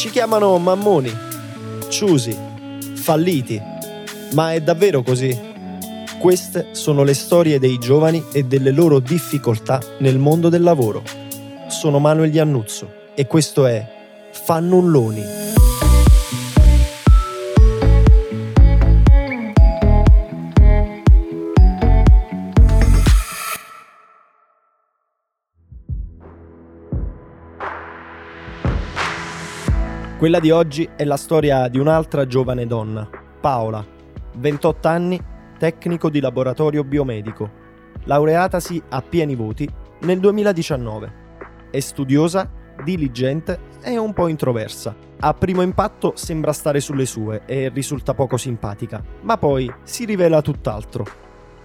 Ci chiamano mammoni, ciusi, falliti, ma è davvero così? Queste sono le storie dei giovani e delle loro difficoltà nel mondo del lavoro. Sono Manuel Iannuzzo e questo è Fannulloni. Quella di oggi è la storia di un'altra giovane donna, Paola, 28 anni, tecnico di laboratorio biomedico, laureatasi a pieni voti nel 2019. È studiosa, diligente e un po' introversa. A primo impatto sembra stare sulle sue e risulta poco simpatica, ma poi si rivela tutt'altro.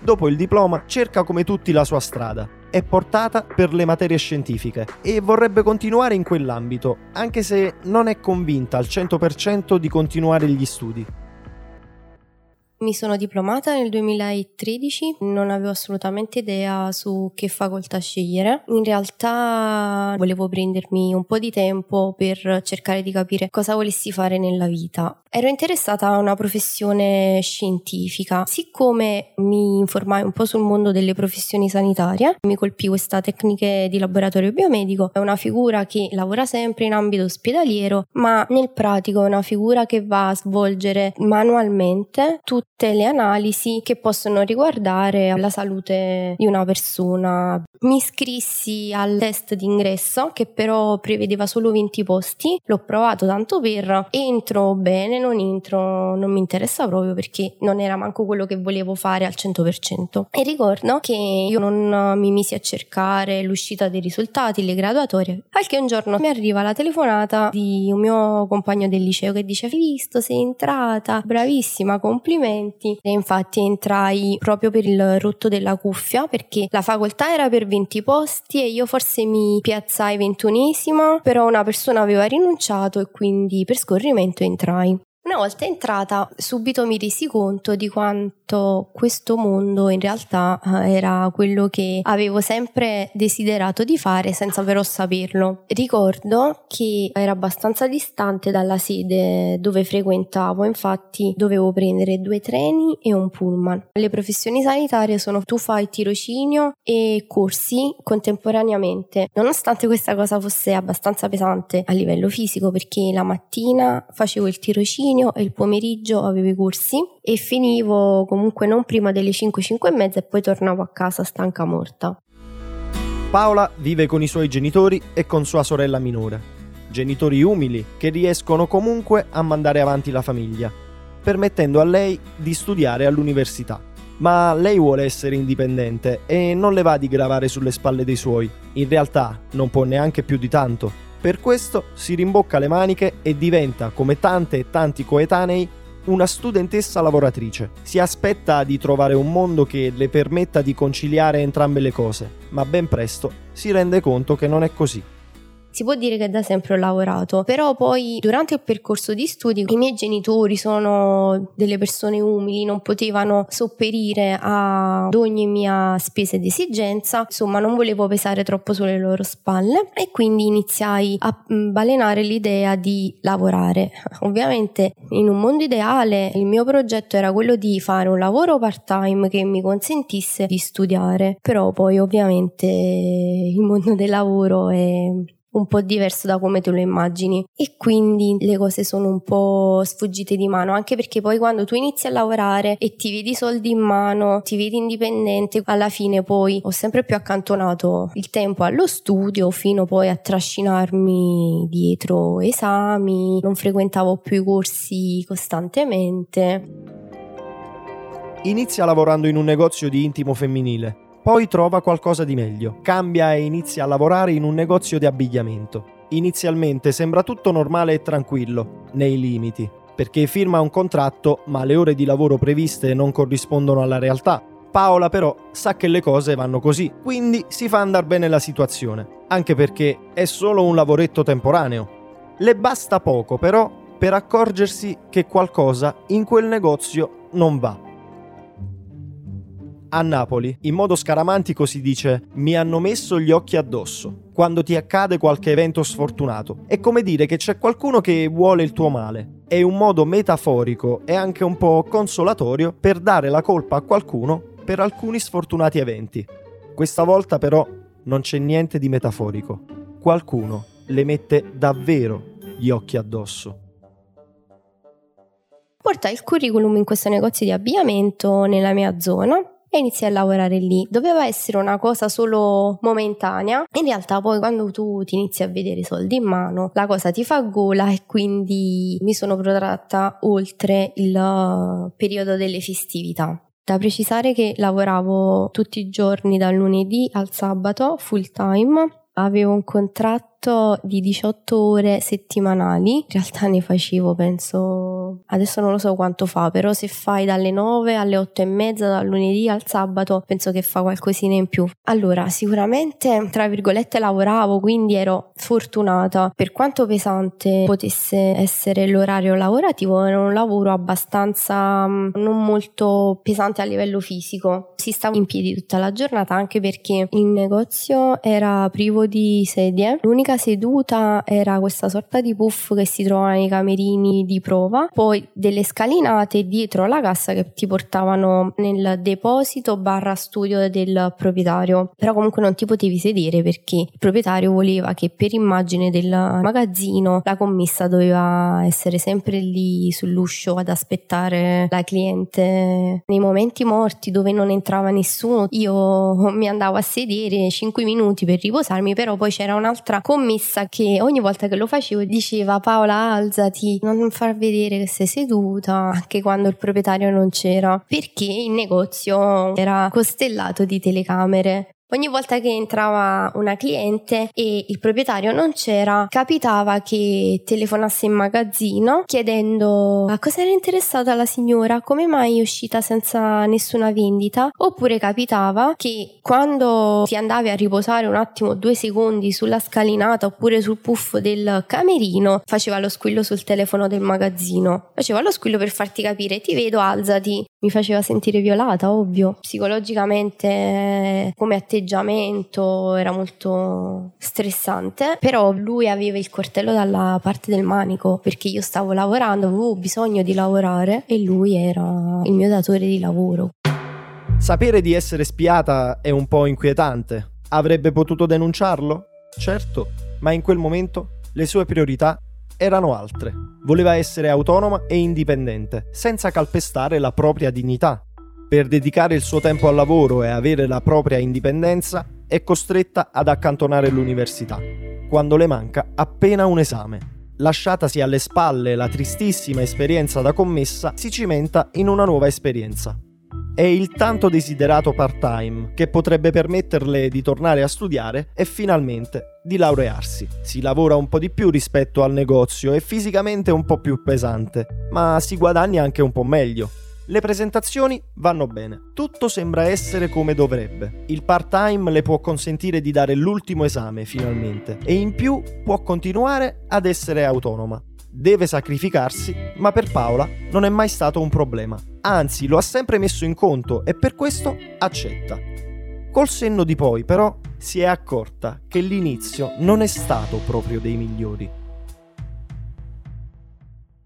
Dopo il diploma cerca come tutti la sua strada è portata per le materie scientifiche e vorrebbe continuare in quell'ambito, anche se non è convinta al 100% di continuare gli studi. Mi sono diplomata nel 2013, non avevo assolutamente idea su che facoltà scegliere. In realtà volevo prendermi un po' di tempo per cercare di capire cosa volessi fare nella vita. Ero interessata a una professione scientifica. Siccome mi informai un po' sul mondo delle professioni sanitarie, mi colpì questa tecnica di laboratorio biomedico. È una figura che lavora sempre in ambito ospedaliero, ma nel pratico è una figura che va a svolgere manualmente tutte tutte le analisi che possono riguardare la salute di una persona. Mi iscrissi al test d'ingresso che però prevedeva solo 20 posti, l'ho provato tanto per entro bene, non entro, non mi interessa proprio perché non era manco quello che volevo fare al 100%. E ricordo che io non mi misi a cercare l'uscita dei risultati, le graduatorie, qualche un giorno mi arriva la telefonata di un mio compagno del liceo che dice: Hai visto, sei entrata, bravissima, complimenti documenti e infatti entrai proprio per il rotto della cuffia perché la facoltà era per 20 posti e io forse mi piazzai ventunesima, però una persona aveva rinunciato e quindi per scorrimento entrai. Una volta entrata, subito mi resi conto di quanto questo mondo in realtà eh, era quello che avevo sempre desiderato di fare senza però saperlo. Ricordo che era abbastanza distante dalla sede dove frequentavo, infatti dovevo prendere due treni e un pullman. Le professioni sanitarie sono tu fai tirocinio e corsi contemporaneamente, nonostante questa cosa fosse abbastanza pesante a livello fisico perché la mattina facevo il tirocinio mattino e il pomeriggio avevo i corsi e finivo comunque non prima delle 5, 5 e mezza e poi tornavo a casa stanca morta. Paola vive con i suoi genitori e con sua sorella minore. Genitori umili che riescono comunque a mandare avanti la famiglia, permettendo a lei di studiare all'università. Ma lei vuole essere indipendente e non le va di gravare sulle spalle dei suoi. In realtà non può neanche più di tanto, per questo si rimbocca le maniche e diventa, come tante e tanti coetanei, una studentessa lavoratrice. Si aspetta di trovare un mondo che le permetta di conciliare entrambe le cose, ma ben presto si rende conto che non è così. Si può dire che da sempre ho lavorato, però poi durante il percorso di studi i miei genitori sono delle persone umili, non potevano sopperire ad ogni mia spesa ed esigenza, insomma non volevo pesare troppo sulle loro spalle e quindi iniziai a mm, balenare l'idea di lavorare. Ovviamente in un mondo ideale il mio progetto era quello di fare un lavoro part time che mi consentisse di studiare, però poi ovviamente il mondo del lavoro è un po' diverso da come te lo immagini. E quindi le cose sono un po' sfuggite di mano anche perché poi quando tu inizi a lavorare e ti vedi soldi in mano ti vedi indipendente alla fine poi ho sempre più accantonato il tempo allo studio fino poi a trascinarmi dietro esami. Non frequentavo più i corsi costantemente. Inizia lavorando in un negozio di intimo femminile poi trova qualcosa di meglio, cambia e inizia a lavorare in un negozio di abbigliamento. Inizialmente sembra tutto normale e tranquillo, nei limiti, perché firma un contratto ma le ore di lavoro previste non corrispondono alla realtà. Paola però sa che le cose vanno così, quindi si fa andare bene la situazione, anche perché è solo un lavoretto temporaneo. Le basta poco però per accorgersi che qualcosa in quel negozio non va. A Napoli, in modo scaramantico si dice mi hanno messo gli occhi addosso quando ti accade qualche evento sfortunato. È come dire che c'è qualcuno che vuole il tuo male. È un modo metaforico e anche un po' consolatorio per dare la colpa a qualcuno per alcuni sfortunati eventi. Questa volta però non c'è niente di metaforico. Qualcuno le mette davvero gli occhi addosso. Portai il curriculum in questo negozio di abbigliamento nella mia zona e iniziai a lavorare lì. Doveva essere una cosa solo momentanea. In realtà poi quando tu ti inizi a vedere i soldi in mano, la cosa ti fa gola e quindi mi sono protratta oltre il periodo delle festività. Da precisare che lavoravo tutti i giorni dal lunedì al sabato full time avevo un contratto di 18 ore settimanali, in realtà ne facevo penso, adesso non lo so quanto fa, però se fai dalle 9 alle 8 e mezza dal lunedì al sabato penso che fa qualcosina in più. Allora sicuramente tra virgolette lavoravo quindi ero fortunata, per quanto pesante potesse essere l'orario lavorativo era un lavoro abbastanza mm, non molto pesante a livello fisico, si stava in piedi tutta la giornata anche perché il negozio era privo di sedie, l'unica seduta era questa sorta di puff che si trova nei camerini di prova, poi delle scalinate dietro la cassa che ti portavano nel deposito barra studio del proprietario, però comunque non ti potevi sedere perché il proprietario voleva che per immagine del magazzino la commessa doveva essere sempre lì sull'uscio ad aspettare la cliente. Nei momenti morti dove non entrava nessuno io mi andavo a sedere 5 minuti per riposarmi però poi c'era un'altra commessa che ogni volta che lo facevo diceva Paola alzati, non far vedere che sei seduta anche quando il proprietario non c'era. Perché il negozio era costellato di telecamere Ogni volta che entrava una cliente e il proprietario non c'era, capitava che telefonasse in magazzino chiedendo a cosa era interessata la signora, come mai è uscita senza nessuna vendita, oppure capitava che quando ti andavi a riposare un attimo, due secondi sulla scalinata oppure sul puff del camerino, faceva lo squillo sul telefono del magazzino. Faceva lo squillo per farti capire, ti vedo, alzati. Mi faceva sentire violata, ovvio. Psicologicamente come atteggiamento era molto stressante, però lui aveva il coltello dalla parte del manico perché io stavo lavorando, avevo bisogno di lavorare e lui era il mio datore di lavoro. Sapere di essere spiata è un po' inquietante. Avrebbe potuto denunciarlo? Certo, ma in quel momento le sue priorità erano altre. Voleva essere autonoma e indipendente, senza calpestare la propria dignità per dedicare il suo tempo al lavoro e avere la propria indipendenza, è costretta ad accantonare l'università, quando le manca appena un esame. Lasciatasi alle spalle la tristissima esperienza da commessa, si cimenta in una nuova esperienza. È il tanto desiderato part-time che potrebbe permetterle di tornare a studiare e finalmente di laurearsi. Si lavora un po' di più rispetto al negozio e fisicamente un po' più pesante, ma si guadagna anche un po' meglio le presentazioni vanno bene, tutto sembra essere come dovrebbe. Il part-time le può consentire di dare l'ultimo esame finalmente e in più può continuare ad essere autonoma. Deve sacrificarsi, ma per Paola non è mai stato un problema. Anzi, lo ha sempre messo in conto e per questo accetta. Col senno di poi, però, si è accorta che l'inizio non è stato proprio dei migliori.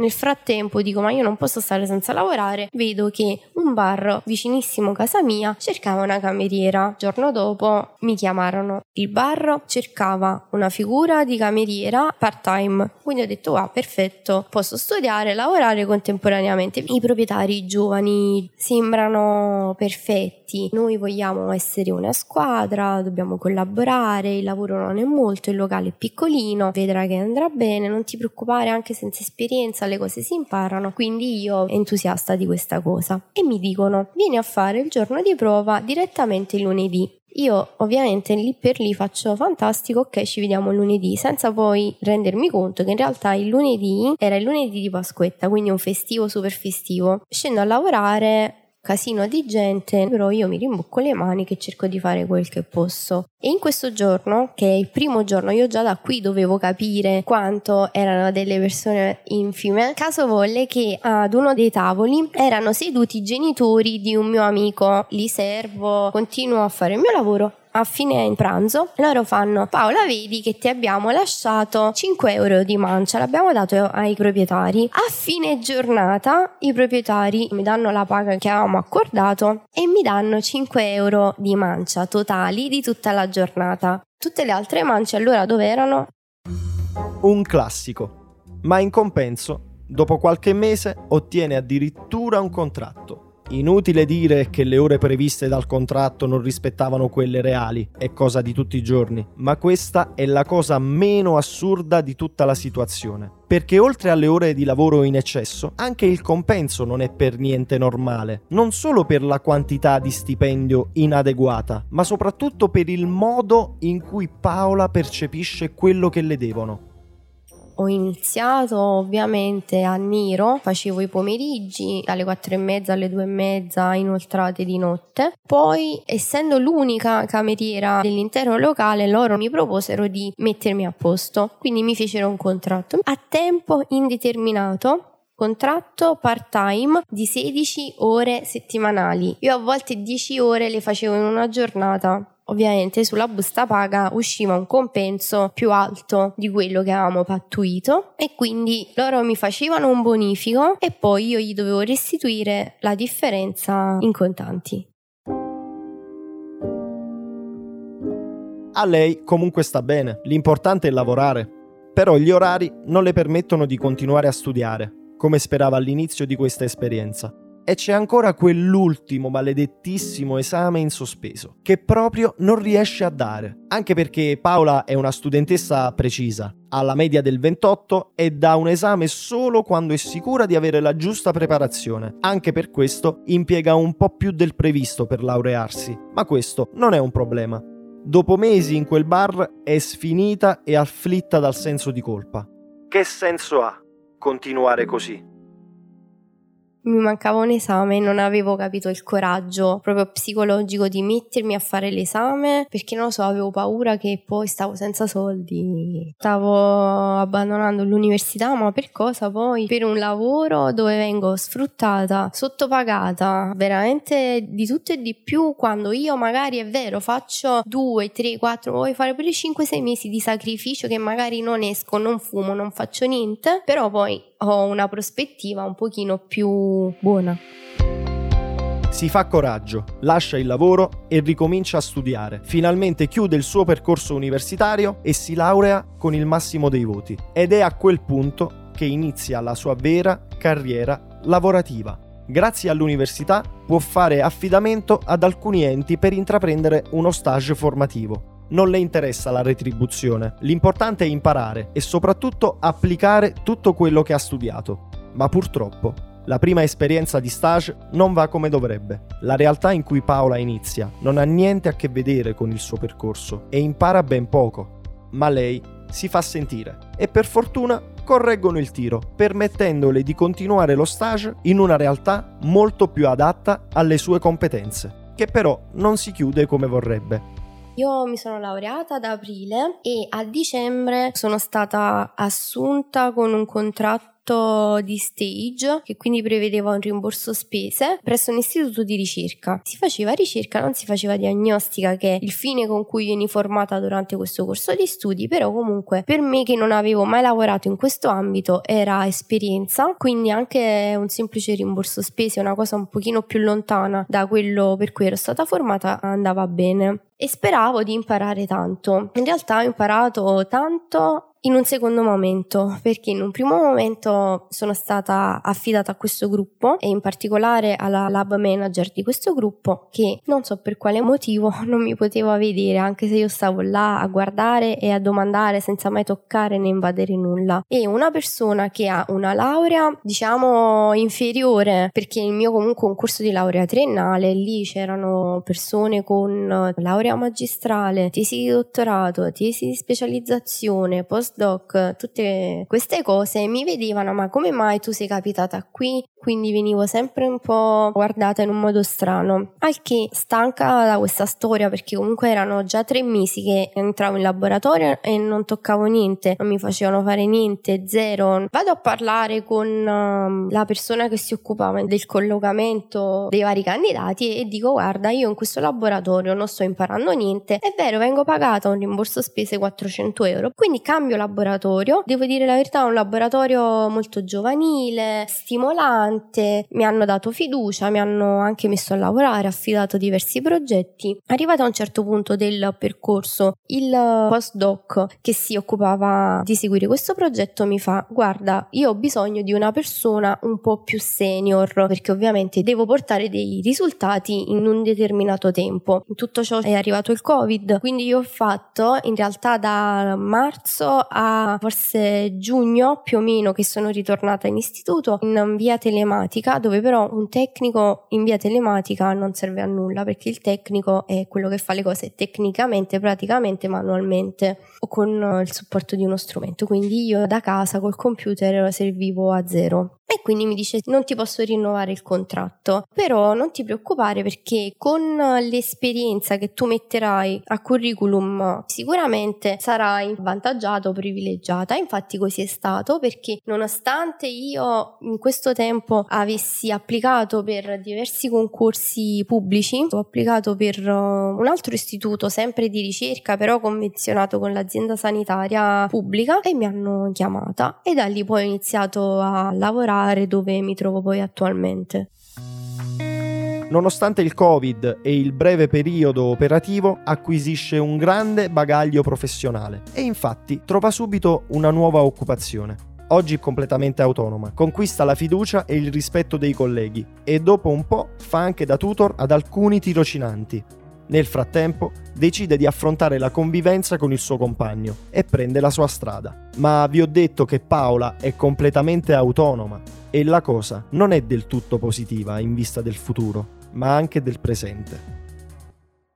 Nel frattempo dico ma io non posso stare senza lavorare, vedo che un bar vicinissimo a casa mia cercava una cameriera. Il giorno dopo mi chiamarono. Il bar cercava una figura di cameriera part time, quindi ho detto ah perfetto, posso studiare e lavorare contemporaneamente. I proprietari giovani sembrano perfetti, noi vogliamo essere una squadra, dobbiamo collaborare, il lavoro non è molto, il locale è piccolino, vedrai che andrà bene, non ti preoccupare anche senza esperienza le cose si imparano, quindi io entusiasta di questa cosa. E mi dicono, vieni a fare il giorno di prova direttamente il lunedì. Io ovviamente lì per lì faccio fantastico, ok ci vediamo lunedì, senza poi rendermi conto che in realtà il lunedì era il lunedì di Pasquetta, quindi un festivo super festivo. Scendo a lavorare, casino di gente, però io mi rimbocco le mani che cerco di fare quel che posso. E in questo giorno, che è il primo giorno, io già da qui dovevo capire quanto erano delle persone infime. Caso volle che ad uno dei tavoli erano seduti i genitori di un mio amico. Li servo, continuo a fare il mio lavoro a fine pranzo loro fanno Paola vedi che ti abbiamo lasciato 5 euro di mancia l'abbiamo dato ai proprietari a fine giornata i proprietari mi danno la paga che avevamo accordato e mi danno 5 euro di mancia totali di tutta la giornata tutte le altre mance allora dove erano? un classico ma in compenso dopo qualche mese ottiene addirittura un contratto Inutile dire che le ore previste dal contratto non rispettavano quelle reali, è cosa di tutti i giorni, ma questa è la cosa meno assurda di tutta la situazione. Perché oltre alle ore di lavoro in eccesso, anche il compenso non è per niente normale, non solo per la quantità di stipendio inadeguata, ma soprattutto per il modo in cui Paola percepisce quello che le devono ho iniziato ovviamente a Niro, facevo i pomeriggi dalle quattro e mezza alle due e mezza inoltrate di notte. Poi, essendo l'unica cameriera dell'intero locale, loro mi proposero di mettermi a posto, quindi mi fecero un contratto a tempo indeterminato contratto part time di 16 ore settimanali. Io a volte 10 ore le facevo in una giornata ovviamente sulla busta paga usciva un compenso più alto di quello che avevamo pattuito e quindi loro mi facevano un bonifico e poi io gli dovevo restituire la differenza in contanti. A lei comunque sta bene, l'importante è lavorare. Però gli orari non le permettono di continuare a studiare, come sperava all'inizio di questa esperienza e c'è ancora quell'ultimo maledettissimo esame in sospeso, che proprio non riesce a dare, anche perché Paola è una studentessa precisa, ha la media del 28 e dà un esame solo quando è sicura di avere la giusta preparazione. Anche per questo impiega un po' più del previsto per laurearsi, ma questo non è un problema. Dopo mesi in quel bar è sfinita e afflitta dal senso di colpa. Che senso ha continuare così? Mi mancava un esame e non avevo capito il coraggio proprio psicologico di mettermi a fare l'esame perché non lo so, avevo paura che poi stavo senza soldi. Stavo abbandonando l'università, ma per cosa poi? Per un lavoro dove vengo sfruttata, sottopagata, veramente di tutto e di più quando io magari è vero faccio due, tre, quattro, vuoi fare pure 5-6 mesi di sacrificio che magari non esco, non fumo, non faccio niente, però poi ho una prospettiva un pochino più buona. Si fa coraggio, lascia il lavoro e ricomincia a studiare. Finalmente chiude il suo percorso universitario e si laurea con il massimo dei voti. Ed è a quel punto che inizia la sua vera carriera lavorativa. Grazie all'università può fare affidamento ad alcuni enti per intraprendere uno stage formativo non le interessa la retribuzione, l'importante è imparare e soprattutto applicare tutto quello che ha studiato. Ma purtroppo la prima esperienza di stage non va come dovrebbe. La realtà in cui Paola inizia non ha niente a che vedere con il suo percorso e impara ben poco. Ma lei si fa sentire e per fortuna correggono il tiro, permettendole di continuare lo stage in una realtà molto più adatta alle sue competenze, che però non si chiude come vorrebbe. Io mi sono laureata ad aprile e a dicembre sono stata assunta con un contratto di stage che quindi prevedeva un rimborso spese presso un istituto di ricerca. Si faceva ricerca, non si faceva diagnostica che è il fine con cui vieni formata durante questo corso di studi, però comunque per me che non avevo mai lavorato in questo ambito era esperienza, quindi anche un semplice rimborso spese, una cosa un pochino più lontana da quello per cui ero stata formata andava bene e speravo di imparare tanto. In realtà ho imparato tanto in un secondo momento, perché in un primo momento sono stata affidata a questo gruppo e in particolare alla lab manager di questo gruppo che non so per quale motivo non mi poteva vedere anche se io stavo là a guardare e a domandare senza mai toccare né invadere nulla. E una persona che ha una laurea diciamo inferiore perché il mio comunque un corso di laurea triennale, lì c'erano persone con laurea magistrale, tesi di dottorato, tesi di specializzazione, post postdoc, tutte queste cose mi vedevano ma come mai tu sei capitata qui? Quindi venivo sempre un po' guardata in un modo strano. Al che stanca da questa storia perché comunque erano già tre mesi che entravo in laboratorio e non toccavo niente, non mi facevano fare niente, zero. Vado a parlare con uh, la persona che si occupava del collocamento dei vari candidati e dico guarda io in questo laboratorio non sto imparando niente, è vero vengo pagata un rimborso spese 400 euro, quindi cambio laboratorio, devo dire la verità è un laboratorio molto giovanile, stimolante, importante, mi hanno dato fiducia, mi hanno anche messo a lavorare, affidato diversi progetti. Arrivato a un certo punto del percorso, il postdoc che si occupava di seguire questo progetto mi fa guarda, io ho bisogno di una persona un po' più senior perché ovviamente devo portare dei risultati in un determinato tempo. In tutto ciò è arrivato il Covid, quindi io ho fatto in realtà da marzo a forse giugno più o meno che sono ritornata in istituto in via telematica telematica, dove però un tecnico in via telematica non serve a nulla perché il tecnico è quello che fa le cose tecnicamente, praticamente, manualmente o con il supporto di uno strumento. Quindi io da casa col computer servivo a zero. E quindi mi dice non ti posso rinnovare il contratto, però non ti preoccupare perché con l'esperienza che tu metterai a curriculum sicuramente sarai avvantaggiato, privilegiata. Infatti così è stato perché nonostante io in questo tempo avessi applicato per diversi concorsi pubblici, ho applicato per uh, un altro istituto sempre di ricerca però convenzionato con l'azienda sanitaria pubblica e mi hanno chiamata e da lì poi ho iniziato a lavorare dove mi trovo poi attualmente. Nonostante il Covid e il breve periodo operativo, acquisisce un grande bagaglio professionale e infatti trova subito una nuova occupazione. Oggi completamente autonoma, conquista la fiducia e il rispetto dei colleghi e dopo un po' fa anche da tutor ad alcuni tirocinanti. Nel frattempo decide di affrontare la convivenza con il suo compagno e prende la sua strada. Ma vi ho detto che Paola è completamente autonoma e la cosa non è del tutto positiva in vista del futuro, ma anche del presente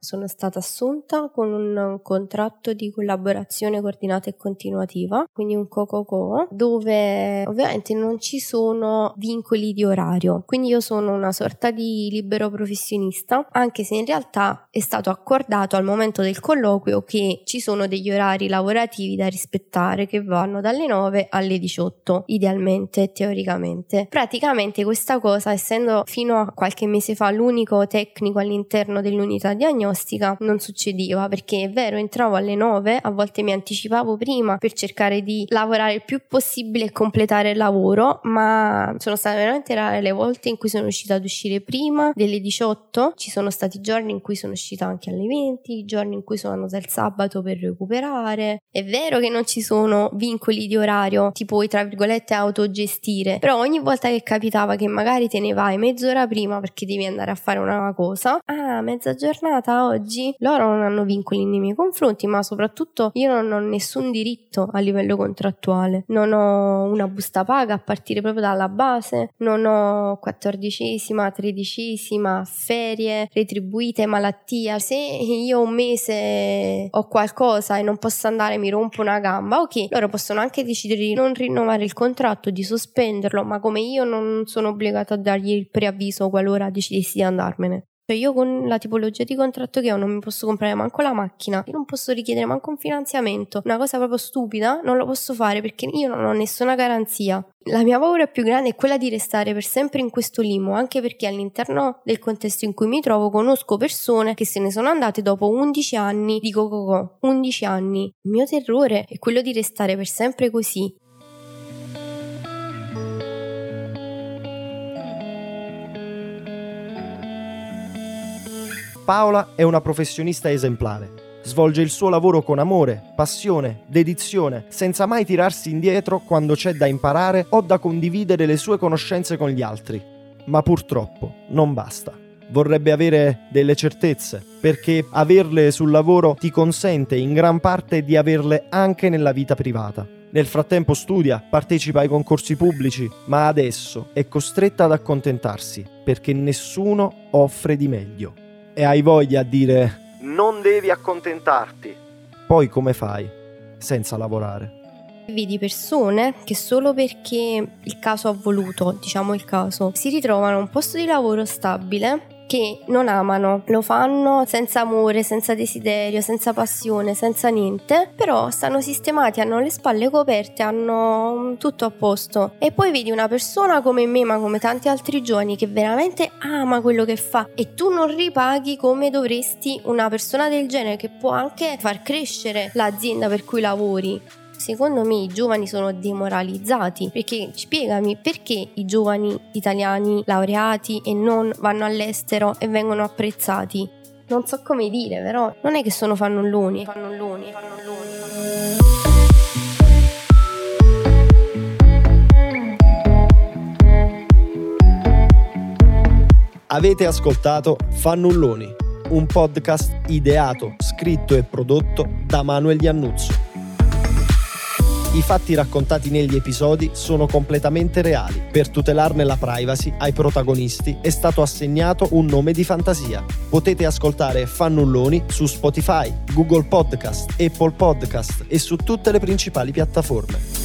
sono stata assunta con un contratto di collaborazione coordinata e continuativa, quindi un co-co-co, dove ovviamente non ci sono vincoli di orario. Quindi io sono una sorta di libero professionista, anche se in realtà è stato accordato al momento del colloquio che ci sono degli orari lavorativi da rispettare che vanno dalle 9 alle 18, idealmente teoricamente. Praticamente questa cosa, essendo fino a qualche mese fa l'unico tecnico all'interno dell'unità diagnostica, diagnostica non succedeva perché è vero entravo alle 9 a volte mi anticipavo prima per cercare di lavorare il più possibile e completare il lavoro ma sono state veramente rare le volte in cui sono riuscita ad uscire prima delle 18 ci sono stati giorni in cui sono uscita anche alle 20 giorni in cui sono andata il sabato per recuperare. È vero che non ci sono vincoli di orario ti puoi tra virgolette autogestire però ogni volta che capitava che magari te ne vai mezz'ora prima perché devi andare a fare una cosa ah mezza giornata oggi loro non hanno vincoli nei miei confronti, ma soprattutto io non ho nessun diritto a livello contrattuale. Non ho una busta paga a partire proprio dalla base, non ho quattordicesima, tredicesima, ferie retribuite, malattia. Se io un mese ho qualcosa e non posso andare, mi rompo una gamba, ok, loro possono anche decidere di non rinnovare il contratto, di sospenderlo, ma come io non sono obbligata a dargli il preavviso qualora decidessi di andarmene. Cioè io con la tipologia di contratto che ho non mi posso comprare manco la macchina, io non posso richiedere manco un finanziamento, una cosa proprio stupida, non lo posso fare perché io non ho nessuna garanzia. La mia paura più grande è quella di restare per sempre in questo limo, anche perché all'interno del contesto in cui mi trovo conosco persone che se ne sono andate dopo 11 anni di Coco, 11 anni. Il mio terrore è quello di restare per sempre così, Paola è una professionista esemplare. Svolge il suo lavoro con amore, passione, dedizione, senza mai tirarsi indietro quando c'è da imparare o da condividere le sue conoscenze con gli altri. Ma purtroppo non basta. Vorrebbe avere delle certezze, perché averle sul lavoro ti consente in gran parte di averle anche nella vita privata. Nel frattempo studia, partecipa ai concorsi pubblici, ma adesso è costretta ad accontentarsi perché nessuno offre di meglio e hai voglia a dire non devi accontentarti. Poi come fai senza lavorare? Vedi persone che solo perché il caso ha voluto, diciamo il caso, si ritrovano un posto di lavoro stabile che non amano, lo fanno senza amore, senza desiderio, senza passione, senza niente, però stanno sistemati, hanno le spalle coperte, hanno tutto a posto. E poi vedi una persona come me, ma come tanti altri giovani, che veramente ama quello che fa e tu non ripaghi come dovresti una persona del genere che può anche far crescere l'azienda per cui lavori. Secondo me i giovani sono demoralizzati perché spiegami perché i giovani italiani laureati e non vanno all'estero e vengono apprezzati. Non so come dire, però non è che sono fannulloni, fannulloni, fannulloni. Avete ascoltato Fannulloni, un podcast ideato, scritto e prodotto da Manuel Iannuzzo. I fatti raccontati negli episodi sono completamente reali. Per tutelarne la privacy ai protagonisti è stato assegnato un nome di fantasia. Potete ascoltare Fannulloni su Spotify, Google Podcast, Apple Podcast e su tutte le principali piattaforme.